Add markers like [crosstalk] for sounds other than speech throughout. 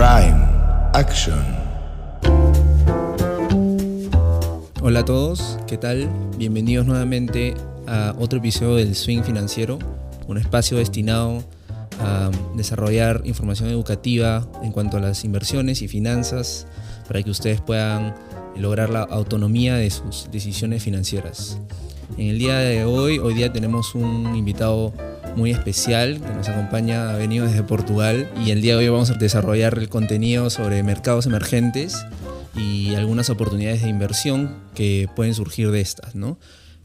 Prime Action. Hola a todos, ¿qué tal? Bienvenidos nuevamente a otro episodio del Swing Financiero, un espacio destinado a desarrollar información educativa en cuanto a las inversiones y finanzas para que ustedes puedan lograr la autonomía de sus decisiones financieras. En el día de hoy, hoy día tenemos un invitado muy especial que nos acompaña, ha venido desde Portugal y el día de hoy vamos a desarrollar el contenido sobre mercados emergentes y algunas oportunidades de inversión que pueden surgir de estas, ¿no?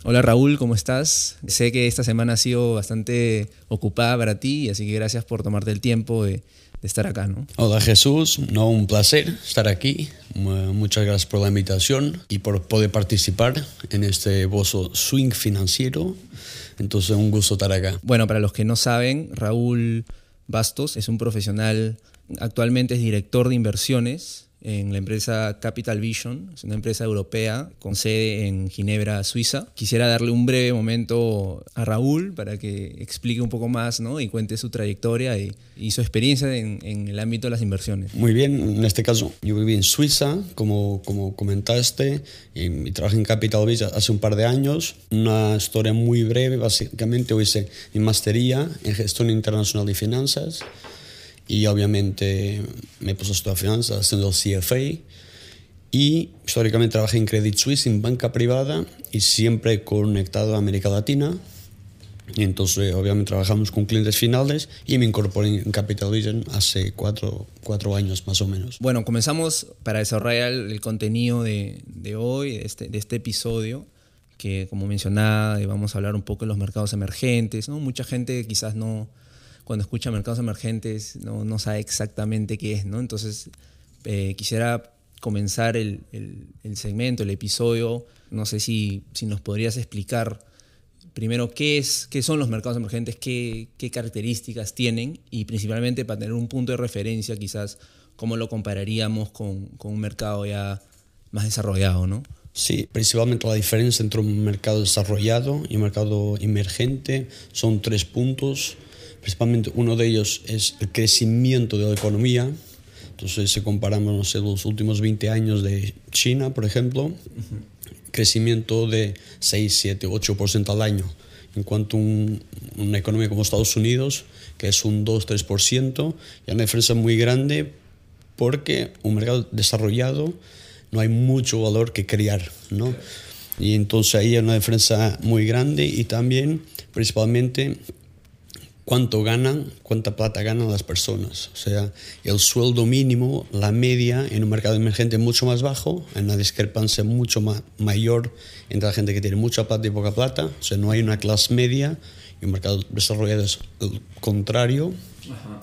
Hola Raúl, ¿cómo estás? Sé que esta semana ha sido bastante ocupada para ti, así que gracias por tomarte el tiempo de, de estar acá, ¿no? Hola Jesús, no, un placer estar aquí. Muchas gracias por la invitación y por poder participar en este bozo swing financiero. Entonces, un gusto estar acá. Bueno, para los que no saben, Raúl Bastos es un profesional, actualmente es director de inversiones en la empresa Capital Vision, es una empresa europea con sede en Ginebra, Suiza. Quisiera darle un breve momento a Raúl para que explique un poco más ¿no? y cuente su trayectoria y, y su experiencia en, en, el ámbito de las inversiones. Muy bien, en este caso yo viví en Suiza, como, como comentaste, y, y trabajé en Capital Vision hace un par de años. Una historia muy breve, básicamente, yo hice mi mastería en gestión internacional y finanzas y obviamente me puse a estudiar finanzas haciendo el CFA y históricamente trabajé en Credit Suisse en banca privada y siempre conectado a América Latina y entonces obviamente trabajamos con clientes finales y me incorporé en Capital Vision hace cuatro, cuatro años más o menos. Bueno, comenzamos para desarrollar el contenido de, de hoy, de este, de este episodio que como mencionaba vamos a hablar un poco de los mercados emergentes, ¿no? Mucha gente quizás no, cuando escucha mercados emergentes no, no sabe exactamente qué es, ¿no? Entonces, eh, quisiera comenzar el, el, el, segmento, el episodio, no sé si, si nos podrías explicar primero qué, es, qué son los mercados emergentes, qué, qué características tienen y principalmente para tener un punto de referencia quizás cómo lo compararíamos con, con un mercado ya más desarrollado, ¿no? Sí, principalmente la diferencia entre un mercado desarrollado y un mercado emergente son tres puntos principalmente uno de ellos es el crecimiento de la economía. Entonces, si comparamos no sé, los últimos 20 años de China, por ejemplo, uh -huh. crecimiento de 6, 7, 8% al año. En cuanto a un, una economía como Estados Unidos, que es un 2, 3%, y una diferencia muy grande porque un mercado desarrollado no hay mucho valor que crear, ¿no? Y entonces ahí hay una diferencia muy grande y también, principalmente, cuánto ganan, cuánta plata ganan las personas. O sea, el sueldo mínimo, la media en un mercado emergente es mucho más bajo, hay una discrepancia mucho más mayor entre la gente que tiene mucha plata y poca plata. O sea, no hay una clase media y un mercado desarrollado es el contrario. Ajá.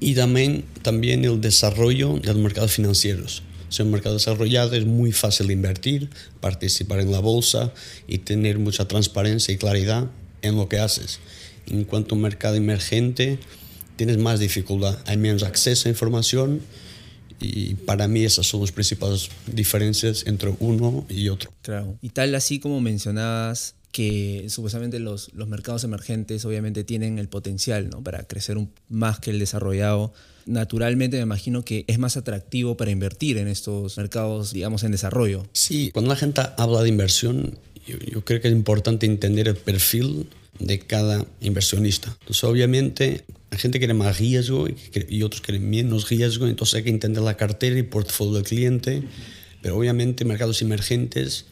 Y también, también el desarrollo de los mercados financieros. O sea, un mercado desarrollado es muy fácil invertir, participar en la bolsa y tener mucha transparencia y claridad en lo que haces. En cuanto a un mercado emergente, tienes más dificultad, hay menos acceso a información y para mí esas son las principales diferencias entre uno y otro. Claro, y tal así como mencionabas que supuestamente los, los mercados emergentes obviamente tienen el potencial ¿no? para crecer un, más que el desarrollado, naturalmente me imagino que es más atractivo para invertir en estos mercados, digamos, en desarrollo. Sí, cuando la gente habla de inversión, yo, yo creo que es importante entender el perfil de cada inversionista. Entonces, obviamente, hay gente que quiere más riesgo y, y, otros quieren menos riesgo, entonces hay que entender la cartera y portfolio del cliente, pero obviamente mercados emergentes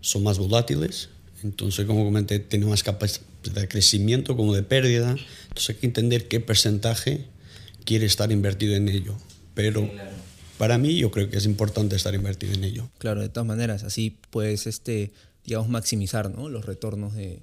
son más volátiles, entonces, como comenté, tienen más capacidad de crecimiento como de pérdida, entonces hay que entender qué porcentaje quiere estar invertido en ello, pero... Para mí yo creo que es importante estar invertido en ello. Claro, de todas maneras, así puedes, este, digamos, maximizar ¿no? los retornos de,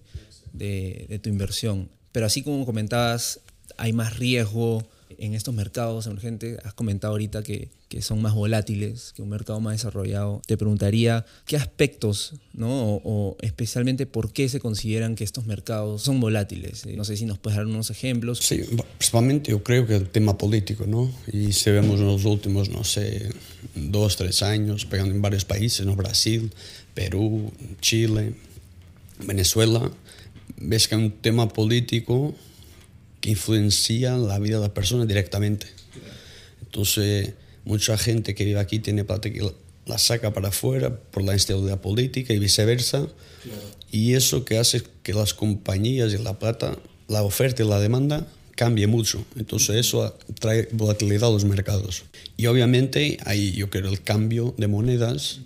de, de, tu inversión. Pero así como comentabas, hay más riesgo en estos mercados emergentes. Has comentado ahorita que, que son más volátiles que un mercado más desarrollado. Te preguntaría qué aspectos, ¿no? o, o, especialmente por qué se consideran que estos mercados son volátiles. No sé si nos puedes dar unos ejemplos. Sí, principalmente yo creo que el tema político, ¿no? Y si vemos en los últimos, no sé, dos, tres años, pegando en varios países, ¿no? Brasil, Perú, Chile, Venezuela, ves que hay un tema político que influencia la vida de las personas directamente. Entonces, Mucha gente que vive aquí tiene plata que la saca para afuera por la instabilidad política y viceversa. Y eso que hace que las compañías y la plata, la oferta y la demanda cambie mucho. Entonces eso trae volatilidad a los mercados. Y obviamente hay, yo creo, el cambio de monedas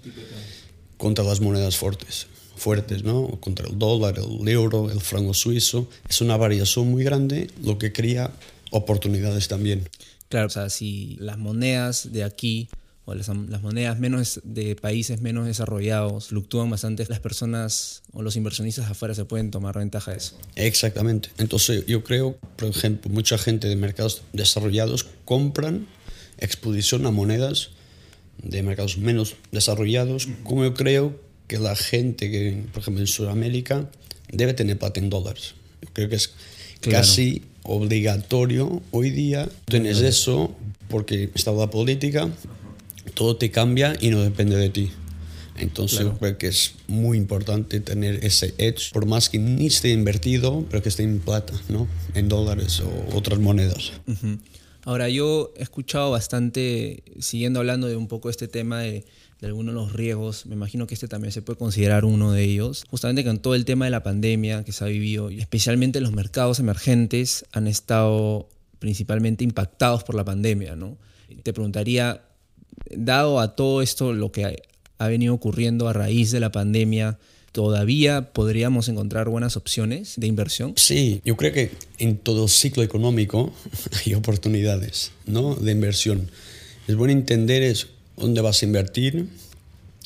contra las monedas fuertes fuertes, ¿no? Contra el dólar, el euro, el franco suizo. Es una variación muy grande, lo que crea oportunidades también. Claro, o sea, si las monedas de aquí o las, monedas menos de países menos desarrollados fluctúan bastante, las personas o los inversionistas afuera se pueden tomar ventaja de eso. Exactamente. Entonces yo creo, por ejemplo, mucha gente de mercados desarrollados compran exposición a monedas de mercados menos desarrollados, como yo creo que la gente que, por ejemplo, en Sudamérica debe tener plata en dólares. Creo que es casi obligatorio hoy día. Tienes eso porque está la política, todo te cambia y no depende de ti. Entonces creo que es muy importante tener ese edge, por más que ni esté invertido, pero que esté en plata, ¿no? En dólares o otras monedas. Ahora, yo he escuchado bastante, siguiendo hablando de un poco este tema de de algunos de los riesgos, me imagino que este también se puede considerar uno de ellos, justamente con todo el tema de la pandemia que se ha vivido, y especialmente los mercados emergentes han estado principalmente impactados por la pandemia, ¿no? Te preguntaría, dado a todo esto lo que ha venido ocurriendo a raíz de la pandemia, ¿todavía podríamos encontrar buenas opciones de inversión? Sí, yo creo que en todo ciclo económico [laughs] hay oportunidades ¿no? de inversión. Es bueno entender eso dónde vas a invertir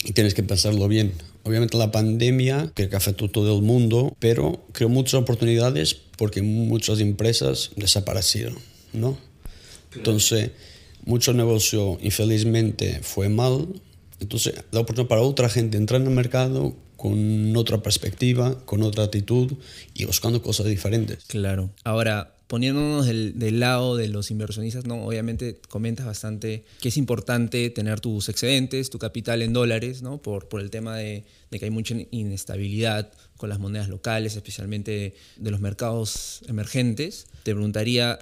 y tienes que pensarlo bien. Obviamente la pandemia que afectó a todo el mundo, pero creó muchas oportunidades porque muchas empresas desaparecieron, ¿no? Entonces, mucho negocio infelizmente fue mal. Entonces, la oportunidad para otra gente entrar en el mercado con otra perspectiva, con otra actitud y buscando cosas diferentes. Claro. Ahora, poniéndonos del, lado de los inversionistas, ¿no? obviamente comentas bastante que es importante tener tus excedentes, tu capital en dólares, ¿no? por, por el tema de, que hay mucha inestabilidad con las monedas locales, especialmente de los mercados emergentes. Te preguntaría,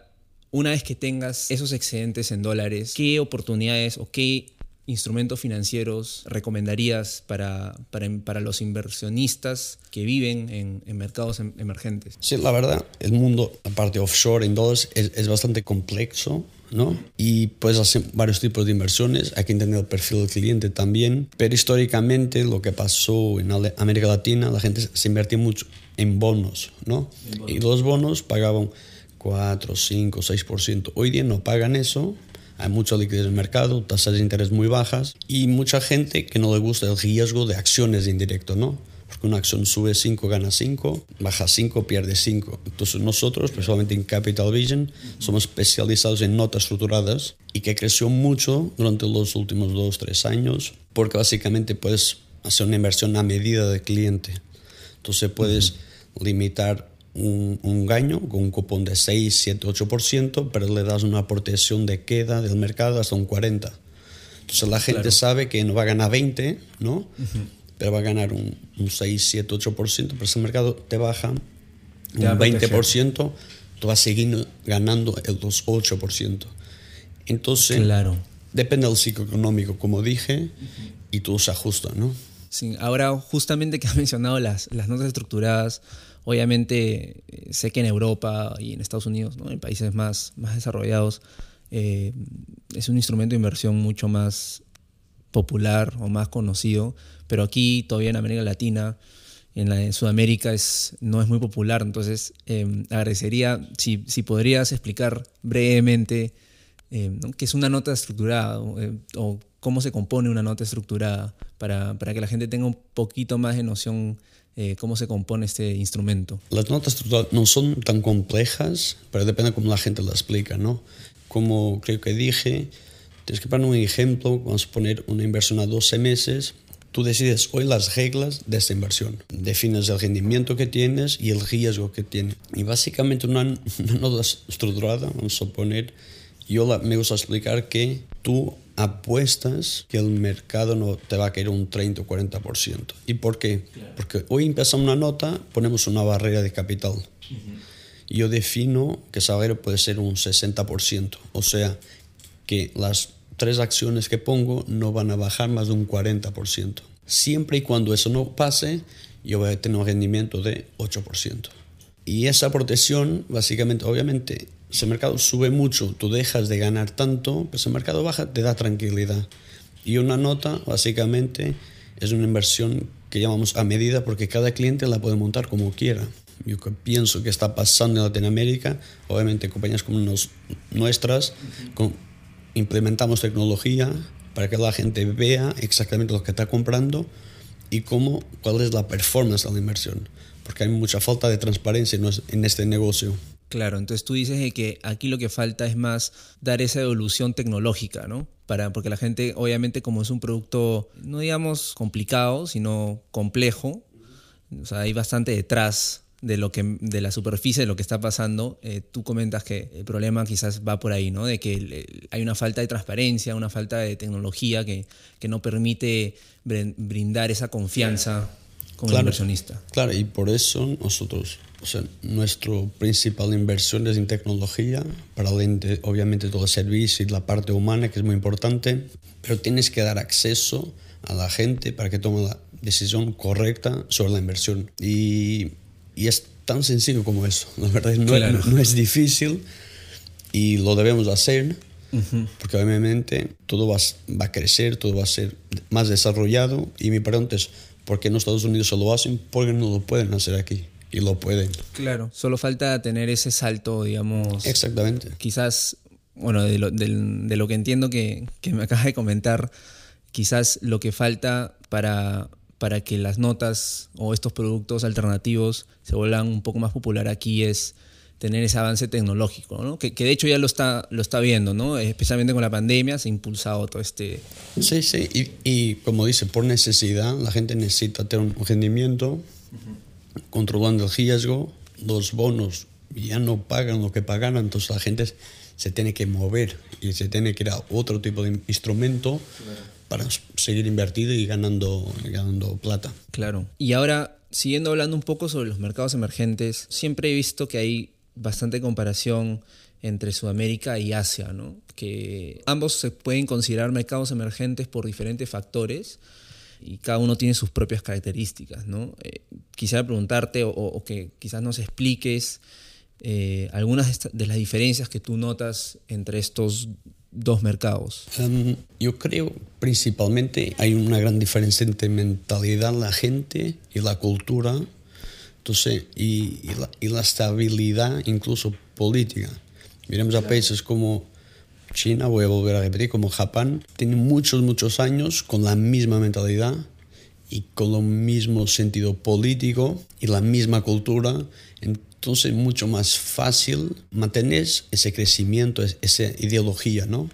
una vez que tengas esos excedentes en dólares, ¿qué oportunidades o qué instrumentos financieros recomendarías para, para, para los inversionistas que viven en, en, mercados em, emergentes? Sí, la verdad, el mundo, aparte offshore, en dólares, es, es bastante complejo. ¿no? Y puedes hacer varios tipos de inversiones, hay que entender el perfil del cliente también, pero históricamente lo que pasó en América Latina, la gente se invertía mucho en bonos, ¿no? Y los bonos pagaban 4, 5, 6%. Hoy día no pagan eso, hay mucha liquidez en el mercado, tasas de interés muy bajas y mucha gente que no le gusta el riesgo de acciones de indirecto, ¿no? Porque una acción sube 5, gana 5, baja 5, pierde 5. Entonces nosotros, principalmente en Capital Vision, somos especializados en notas estructuradas y que creció mucho durante los últimos 2, 3 años porque básicamente puedes hacer una inversión a medida del cliente. Entonces puedes limitar un, un, gaño con un cupón de 6, 7, 8%, pero le das una protección de queda del mercado hasta un 40%. Entonces la gente sabe que no va a ganar 20, ¿no? Pero va a ganar un, un 6, 7, 8%, pero ese mercado te baja un 20%, tú vas a seguir ganando el 8%. Entonces, claro. depende del ciclo económico, como dije, y todo se ajusta, ¿no? Sí, ahora justamente que has mencionado las, las notas estructuradas, Obviamente eh, sé que en Europa y en Estados Unidos, en países más, más desarrollados, eh, es un instrumento de inversión mucho más popular o más conocido, pero aquí todavía en América Latina, en, la, Sudamérica es, no es muy popular, entonces eh, agradecería si, si, podrías explicar brevemente qué es una nota estructurada o cómo se compone una nota estructurada para, para, que la gente tenga un poquito más de noción eh, cómo se compone este instrumento. Las notas no son tan complejas, pero depende cómo la gente las explica, ¿no? Como creo que dije, tienes que poner un ejemplo, vamos a poner una inversión a 12 meses, tú decides hoy las reglas de esta inversión, defines el rendimiento que tienes y el riesgo que tiene. Y básicamente una, una nota estructurada, vamos a poner, yo la, me gusta explicar que tú apuestas que el mercado no te va a caer un 30 o 40%. ¿Y por qué? Porque hoy empezamos una nota, ponemos una barrera de capital. y Yo defino que esa barrera puede ser un 60%. O sea, que las tres acciones que pongo no van a bajar más de un 40%. Siempre y cuando eso no pase, yo voy a tener un rendimiento de 8%. Y esa protección, básicamente, obviamente, el mercado sube mucho, tú dejas de ganar tanto, pero el mercado baja, te da tranquilidad. Y una nota, básicamente, es una inversión que llamamos a medida porque cada cliente la puede montar como quiera. Yo pienso que está pasando en Latinoamérica, obviamente compañías como nos, nuestras, con, implementamos tecnología para que la gente vea exactamente lo que está comprando y cómo, cuál es la performance de la inversión, porque hay mucha falta de transparencia en este negocio. Claro, entonces tú dices que aquí lo que falta es más dar esa evolución tecnológica, ¿no? Para, porque la gente, obviamente, como es un producto, no digamos complicado, sino complejo, o sea, hay bastante detrás de lo que de la superficie de lo que está pasando eh, tú comentas que el problema quizás va por ahí no de que hay una falta de transparencia una falta de tecnología que, que no permite brindar esa confianza con el inversionista. Claro y por eso nosotros o sea, nuestra principal inversión es en tecnología, para obviamente todo el servicio y la parte humana, que es muy importante, pero tienes que dar acceso a la gente para que tome la decisión correcta sobre la inversión. Y y es tan sencillo como eso. La verdad no, es, no es difícil y lo debemos hacer porque obviamente todo va, va, a crecer, todo va a ser más desarrollado y mi pregunta es, ¿por qué en Estados Unidos se lo hacen? Porque no lo pueden hacer aquí y lo pueden. Claro, solo falta tener ese salto, digamos. Exactamente. Quizás, bueno, de lo, de, de lo que entiendo que, que me [laughs] acaba de comentar, quizás lo que falta para para que las notas o estos productos alternativos se vuelvan un poco más popular aquí es tener ese avance tecnológico, ¿no? que, de hecho ya lo está, lo está viendo, ¿no? especialmente con la pandemia se ha impulsado todo este... Sí, sí, y, y como dice, por necesidad, la gente necesita tener un rendimiento, controlando el riesgo, los bonos ya no pagan lo que pagaban, entonces la gente se tiene que mover y se tiene que ir a otro tipo de instrumento para seguir invertido y ganando, ganando plata. Claro. Y ahora, siguiendo hablando un poco sobre los mercados emergentes, siempre he visto que hay bastante comparación entre Sudamérica y Asia, ¿no? que ambos se pueden considerar mercados emergentes por diferentes factores y cada uno tiene sus propias características. ¿no? Eh, quisiera preguntarte o, que quizás nos expliques eh, algunas de las diferencias que tú notas entre estos dos mercados? Em, yo creo principalmente hay una gran diferencia entre mentalidad la gente y la cultura entonces, y, y, la, estabilidad incluso política. Miremos a países como China, voy a volver a repetir, como Japón, tienen muchos, muchos años con la misma mentalidad y con lo mismo sentido político y la misma cultura. Entonces, mucho más fácil mantener ese crecimiento, esa ideología, ¿no?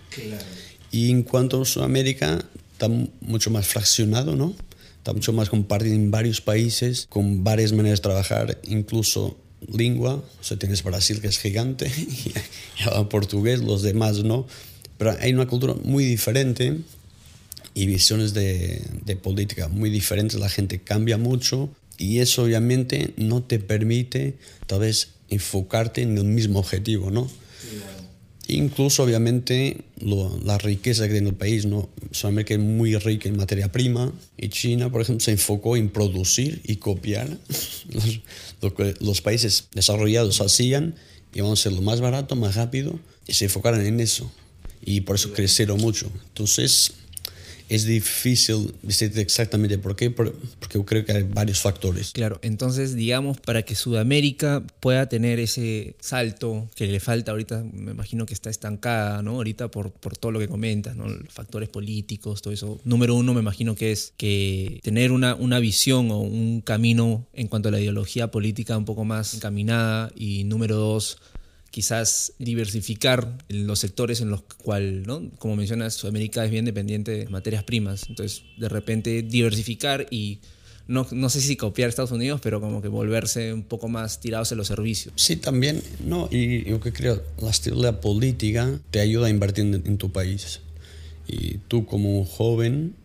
Y en cuanto a Sudamérica, está mucho más fraccionado, ¿no? Está mucho más compartido en varios países, con varias maneras de trabajar, incluso lengua. O sea, tienes Brasil, que es gigante, [laughs] y habla portugués, los demás no. Pero hay una cultura muy diferente y visiones de, de política muy diferentes. La gente cambia mucho y eso obviamente no te permite tal vez enfocarte en el mismo objetivo, ¿no? Incluso obviamente la riqueza que tiene el país, ¿no? Sudamérica es muy rica en materia prima y China, por ejemplo, se enfocó en producir y copiar los, lo que los países desarrollados hacían y vamos a ser lo más barato, más rápido y se enfocaron en eso y por eso crecieron mucho. Entonces, es difícil decirte exactamente por qué, porque yo creo que hay varios factores. Claro, entonces digamos, para que Sudamérica pueda tener ese salto que le falta ahorita, me imagino que está estancada, ¿no? Ahorita por, por todo lo que comentas, ¿no? Los factores políticos, todo eso. Número uno, me imagino que es que tener una, una visión o un camino en cuanto a la ideología política un poco más encaminada y número dos, quizás diversificar los sectores en los cuales, ¿no? como mencionas, Sudamérica es bien dependiente de materias primas, entonces de repente diversificar y no, no, sé si copiar Estados Unidos, pero como que volverse un poco más tirados en los servicios. Sí, también, no, y yo que creo, la estabilidad política te ayuda a invertir en, tu país. Y tú como joven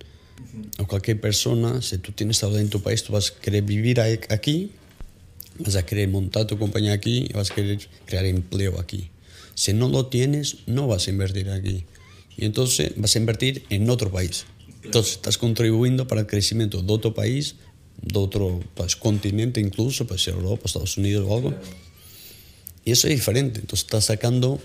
o cualquier persona, si tú tienes estabilidad en tu país, tú vas a querer vivir aquí vas a querer montar tu compañía aquí y vas a querer crear empleo aquí. Si no lo tienes, no vas a invertir aquí. y entonces vas a invertir en otro país. Entonces estás contribuyendo para el crecimiento de otro país, de otro pues, continente incluso, pues Europa, Estados Unidos o algo. Y eso es diferente. Entonces estás sacando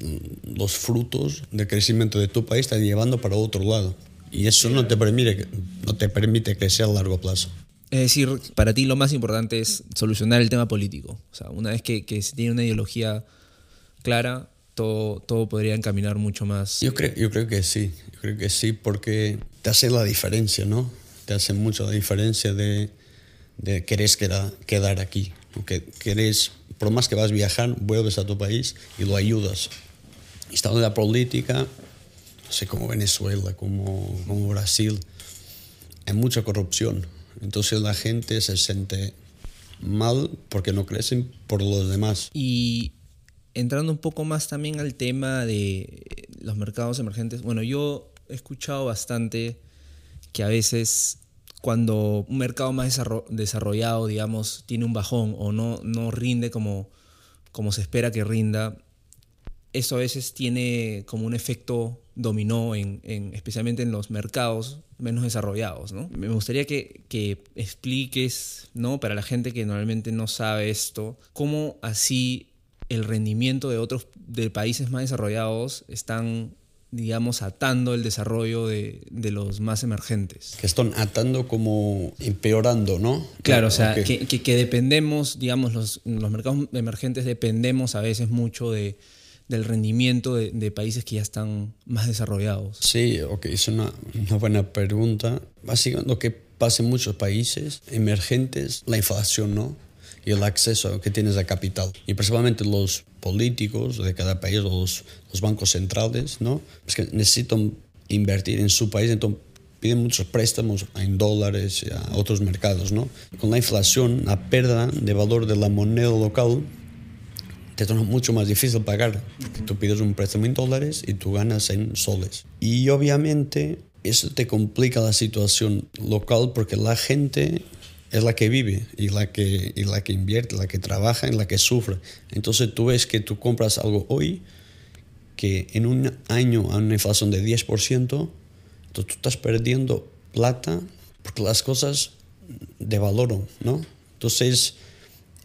mm, los frutos del crecimiento de tu país, estás llevando para otro lado. Y eso no te permite, no te permite crecer a largo plazo. Es decir, para ti lo más importante es solucionar el tema político. O sea, una vez que, que se tiene una ideología clara, todo, todo podría encaminar mucho más. Yo creo, yo creo que sí, yo creo que sí, porque te hace la diferencia, ¿no? Te hace mucho la diferencia de, de querer quedar, quedar aquí. Que querés, por más que vas a viajar, vuelves a tu país y lo ayudas. Estando en la política, no sé, como Venezuela, como, como Brasil, hay mucha corrupción. Entonces la gente se siente mal porque no crecen por los demás. Y entrando un poco más también al tema de los mercados emergentes, bueno, yo he escuchado bastante que a veces cuando un mercado más desarrollado, digamos, tiene un bajón o no, no rinde como, como se espera que rinda, eso a veces tiene como un efecto dominó, en, especialmente en los mercados menos desarrollados. ¿no? Me gustaría que, que, expliques, ¿no? para la gente que normalmente no sabe esto, cómo así el rendimiento de otros de países más desarrollados están digamos, atando el desarrollo de, de, los más emergentes. Que están atando como empeorando, ¿no? Claro, o sea, que, que, que, dependemos, digamos, los, los mercados emergentes dependemos a veces mucho de, del rendimiento de, de, países que ya están más desarrollados. Sí, ok, es una, una buena pregunta. Básicamente lo que pasa en muchos países emergentes, la inflación, ¿no? y el acceso que tienes a capital. Y principalmente los políticos de cada país, los, los bancos centrales, ¿no? Es que necesitan invertir en su país, entonces piden muchos préstamos en dólares y a otros mercados, ¿no? Con la inflación, la pérdida de valor de la moneda local te torna mucho más difícil pagar. Porque tú pides un préstamo en dólares y tú ganas en soles. Y obviamente eso te complica la situación local porque la gente es la que vive y la que, y la que invierte, la que trabaja y la que sufre. Entonces tú ves que tú compras algo hoy que en un año a una inflación de 10%, entonces tú estás perdiendo plata porque las cosas devaloran, ¿no? Entonces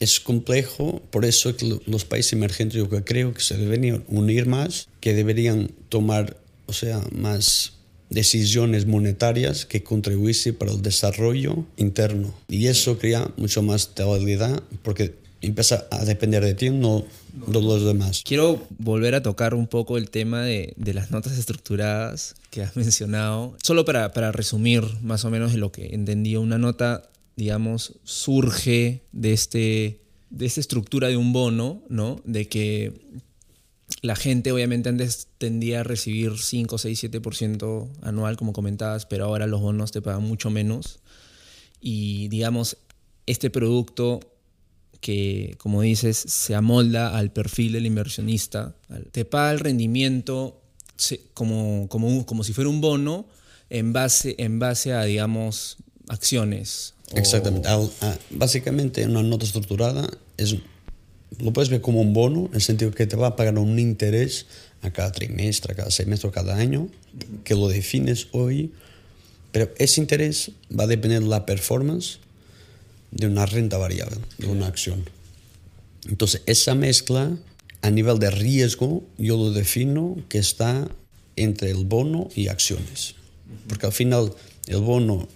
es complejo, por eso los países emergentes yo creo que se deberían unir más, que deberían tomar, o sea, más decisiones monetarias que contribuyesen para el desarrollo interno. Y eso crea mucho más estabilidad porque empieza a depender de ti, no de los demás. Quiero volver a tocar un poco el tema de, de las notas estructuradas que has mencionado. Solo para, para resumir más o menos de lo que entendí, una nota, digamos, surge de, este, de esta estructura de un bono, ¿no? De que la gente obviamente antes tendía a recibir 5, 6, 7% anual, como comentabas, pero ahora los bonos te pagan mucho menos. Y digamos, este producto que, como dices, se amolda al perfil del inversionista, te paga el rendimiento como, como, como si fuera un bono en base, en base a, digamos, acciones. Exactamente. Básicamente, una nota estructurada es lo puedes ver como un bono, en el sentido que te va a pagar un interés a cada trimestre, a cada semestre, a cada año, que lo defines hoy, pero ese interés va a depender de la performance de una renta variable, de una acción. Entonces, esa mezcla a nivel de riesgo, yo lo defino que está entre el bono y acciones. Porque al final, el bono,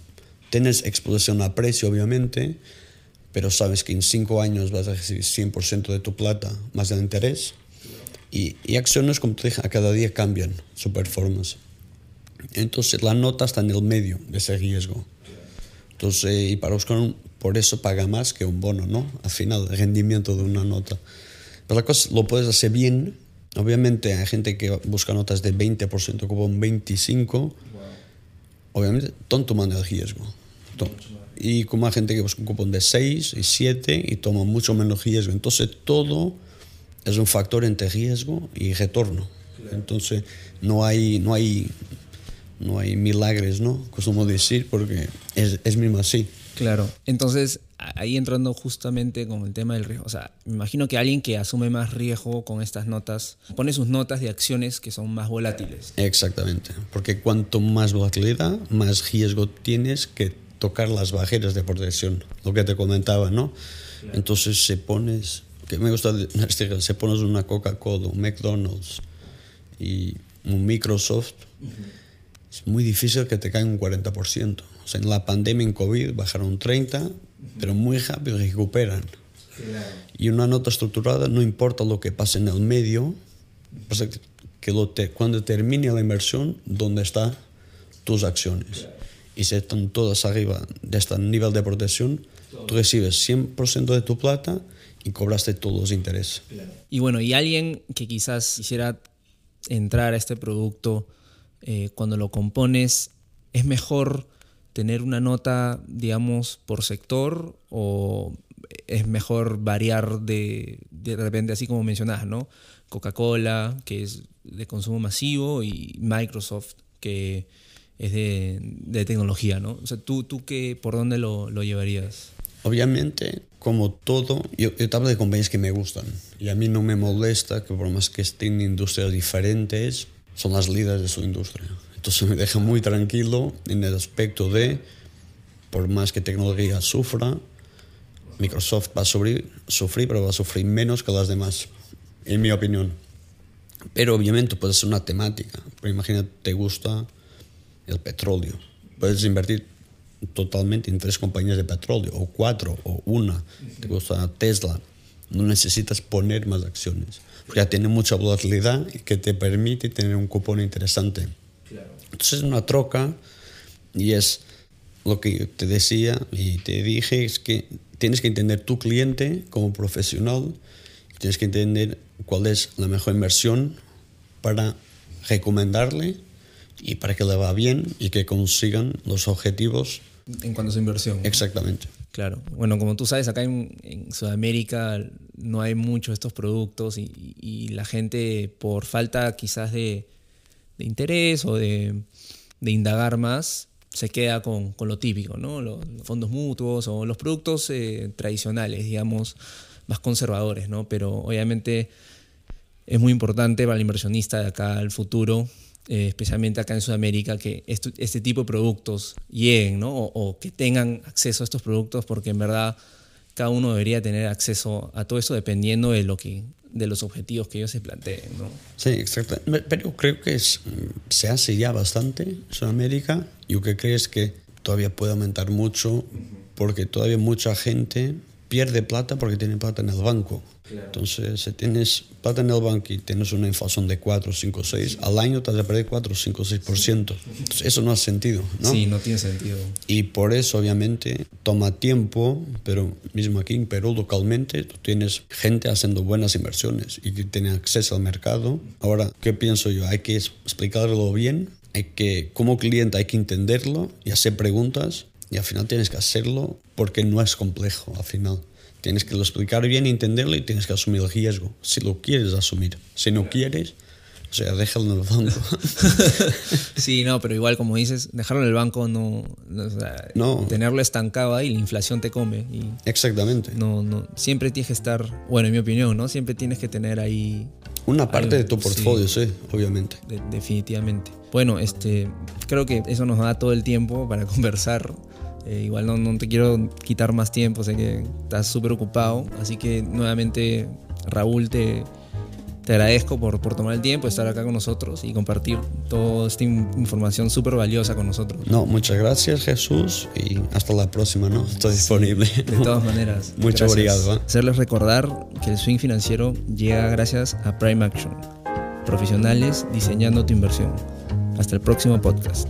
tienes exposición a precio, obviamente, pero sabes que en cinco años vas a recibir 100% de tu plata más el interés. Y, y, acciones, como te dije, a cada día cambian su performance. Entonces la nota está en el medio de ese riesgo. Entonces, y para buscar por eso paga más que un bono, ¿no? Al final, el rendimiento de una nota. Pero la cosa lo puedes hacer bien. Obviamente hay gente que busca notas de 20% como un 25%. Obviamente, están tomando el riesgo y como hay gente que busca un cupón de 6 y 7 y toma mucho menos riesgo. Entonces todo es un factor entre riesgo y retorno. Entonces no hay, no hay, no hay milagres, ¿no? Como decir, porque es, es mismo así. Claro. Entonces ahí entrando justamente con el tema del riesgo. O sea, me imagino que alguien que asume más riesgo con estas notas pone sus notas de acciones que son más volátiles. Exactamente, porque cuanto más volatilidad, más riesgo tienes que tocar las barreras de protección, lo que te comentaba, ¿no? Entonces se pones, que me gusta, [laughs] se pones una Coca-Cola, un McDonald's y un Microsoft, es muy difícil que te caiga un 40%. O sea, en la pandemia en COVID bajaron 30, pero muy rápido recuperan. Y una nota estructurada, no importa lo que pase en el medio, que lo te, cuando termine la inversión, ¿dónde están tus acciones? Y si están todas arriba de este nivel de protección, tú recibes 100% de tu plata y cobraste todos los intereses. Y bueno, y alguien que quizás quisiera entrar a este producto, eh, cuando lo compones, es mejor tener una nota, digamos, por sector o es mejor variar de, de repente, así como mencionabas, ¿no? Coca-Cola, que es de consumo masivo, y Microsoft, que es de, de tecnología, ¿no? O sea, ¿tú, tú qué, por dónde lo, lo llevarías? Obviamente, como todo, yo, yo te hablo de compañías que me gustan y a mí no me molesta que por más que estén industrias diferentes, son las líderes de su industria. Entonces me deja muy tranquilo en el aspecto de, por más que tecnología sufra, Microsoft va a sufrir, sufrir, pero va a sufrir menos que las demás, en mi opinión. Pero obviamente puede ser una temática. Pero imagínate, te gusta el petróleo. Puedes invertir totalmente en tres compañías de petróleo, o cuatro, o una. Te gusta Tesla. No necesitas poner más acciones. Porque ya tiene mucha volatilidad y que te permite tener un cupón interesante. Entonces es una troca y es lo que te decía y te dije, es que tienes que entender tu cliente como profesional, tienes que entender cuál es la mejor inversión para recomendarle y para que le va bien y que consigan los objetivos. En cuanto a su inversión. Exactamente. Claro. Bueno, como tú sabes, acá en, en Sudamérica no hay muchos de estos productos y, y, la gente por falta quizás de, de interés o de, de, indagar más se queda con, con lo típico, ¿no? Los, los, fondos mutuos o los productos eh, tradicionales, digamos, más conservadores, ¿no? Pero obviamente es muy importante para el inversionista de acá al futuro eh, especialmente acá en Sudamérica, que este tipo de productos lleguen, ¿no? O, que tengan acceso a estos productos, porque en verdad cada uno debería tener acceso a todo eso dependiendo de lo que de los objetivos que ellos se planteen, ¿no? Sí, exacto. Pero creo que es, se hace ya bastante en Sudamérica. Yo que creo es que todavía puede aumentar mucho, porque todavía mucha gente pierde plata porque tiene plata en el banco. Claro. Entonces, si tienes plata en el banco y tienes una inflación de 4, 5, 6, al año te vas a perder 4, 5, 6%. Entonces, eso no hace sentido, ¿no? Sí, no tiene sentido. Y por eso, obviamente, toma tiempo, pero mismo aquí en Perú, localmente, tú tienes gente haciendo buenas inversiones y que tiene acceso al mercado. Ahora, ¿qué pienso yo? Hay que explicarlo bien, hay que, como cliente, hay que entenderlo y hacer preguntas y al final tienes que hacerlo porque no es complejo, al final. Tienes que lo explicar bien, entenderlo y tienes que asumir el riesgo. Si lo quieres asumir. Si no quieres, o sea, déjalo en el banco. [laughs] sí, no, pero igual como dices, dejarlo en el banco no, no, o sea, no. tenerlo estancado ahí, la inflación te come. Y Exactamente. No, no, siempre tienes que estar, bueno, en mi opinión, ¿no? Siempre tienes que tener ahí una parte algo, de tu portfolio, sí, sí obviamente. De, definitivamente. Bueno, este, creo que eso nos da todo el tiempo para [laughs] conversar. Eh, igual no, no, te quiero quitar más tiempo, sé que estás súper ocupado. Así que nuevamente, Raúl, te, te agradezco por, por, tomar el tiempo, estar acá con nosotros y compartir toda esta información súper valiosa con nosotros. No, muchas gracias Jesús y hasta la próxima, ¿no? Estoy sí, disponible. De todas maneras. [laughs] Muchas gracias. ¿eh? Hacerles recordar que el swing financiero llega gracias a Prime Action, profesionales diseñando tu inversión. Hasta el próximo podcast.